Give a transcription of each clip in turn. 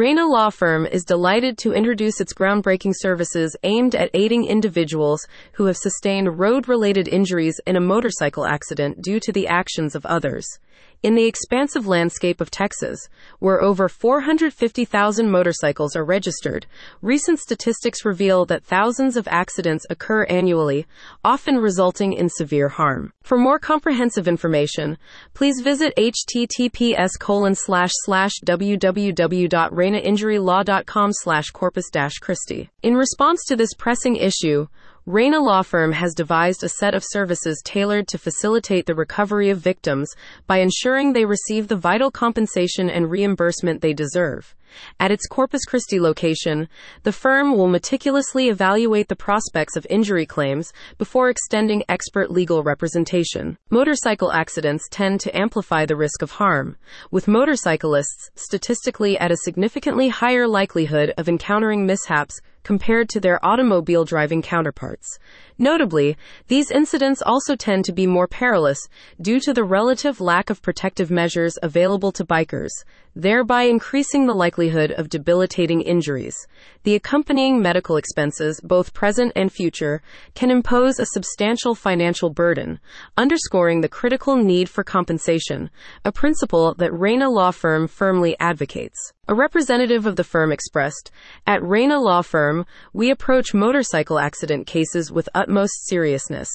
Reyna Law Firm is delighted to introduce its groundbreaking services aimed at aiding individuals who have sustained road related injuries in a motorcycle accident due to the actions of others. In the expansive landscape of Texas, where over 450,000 motorcycles are registered, recent statistics reveal that thousands of accidents occur annually, often resulting in severe harm. For more comprehensive information, please visit https colon slash slash www.reynainjurylaw.com slash corpus Christi. In response to this pressing issue, Reyna Law Firm has devised a set of services tailored to facilitate the recovery of victims by ensuring they receive the vital compensation and reimbursement they deserve. At its Corpus Christi location, the firm will meticulously evaluate the prospects of injury claims before extending expert legal representation. Motorcycle accidents tend to amplify the risk of harm, with motorcyclists statistically at a significantly higher likelihood of encountering mishaps compared to their automobile driving counterparts. Notably, these incidents also tend to be more perilous due to the relative lack of protective measures available to bikers, thereby increasing the likelihood of debilitating injuries. The accompanying medical expenses, both present and future, can impose a substantial financial burden, underscoring the critical need for compensation, a principle that Reyna Law Firm firmly advocates. A representative of the firm expressed, At Reyna Law Firm, we approach motorcycle accident cases with utmost seriousness,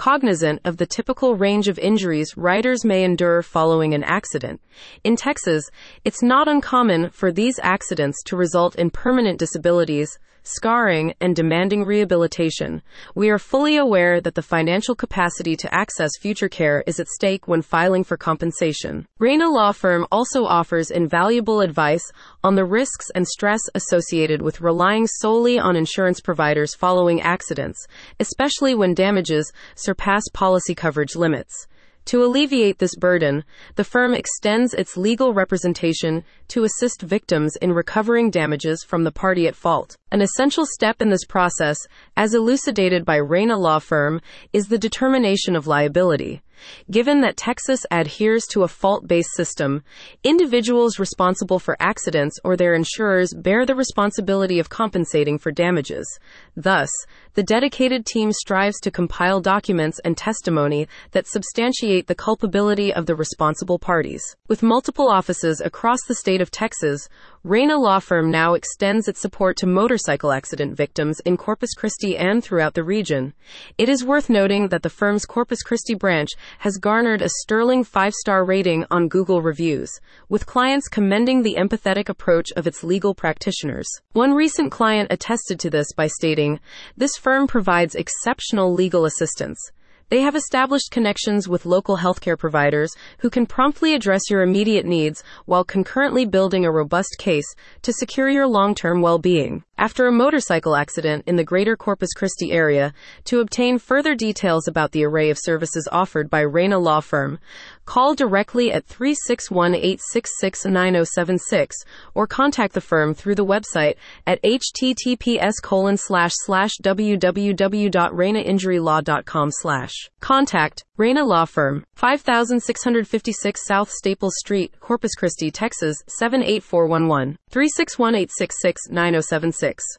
cognizant of the typical range of injuries riders may endure following an accident. In Texas, it's not uncommon for these accidents to result in permanent disabilities, scarring, and demanding rehabilitation, we are fully aware that the financial capacity to access future care is at stake when filing for compensation. Reyna Law Firm also offers invaluable advice on the risks and stress associated with relying solely on insurance providers following accidents, especially when damages surpass policy coverage limits. To alleviate this burden, the firm extends its legal representation to assist victims in recovering damages from the party at fault. An essential step in this process, as elucidated by Reyna Law Firm, is the determination of liability. Given that Texas adheres to a fault based system, individuals responsible for accidents or their insurers bear the responsibility of compensating for damages. Thus, the dedicated team strives to compile documents and testimony that substantiate the culpability of the responsible parties. With multiple offices across the state of Texas, Reyna Law Firm now extends its support to motorcycle accident victims in Corpus Christi and throughout the region. It is worth noting that the firm's Corpus Christi branch has garnered a sterling five star rating on Google reviews, with clients commending the empathetic approach of its legal practitioners. One recent client attested to this by stating, This firm provides exceptional legal assistance. They have established connections with local healthcare providers who can promptly address your immediate needs while concurrently building a robust case to secure your long term well being. After a motorcycle accident in the greater Corpus Christi area, to obtain further details about the array of services offered by Reyna Law Firm, call directly at 361 866 9076 or contact the firm through the website at https colon slash slash www.reynainjurylaw.com slash. Contact Reyna Law Firm, 5656 South Staples Street, Corpus Christi, Texas 78411, 361 866 9076.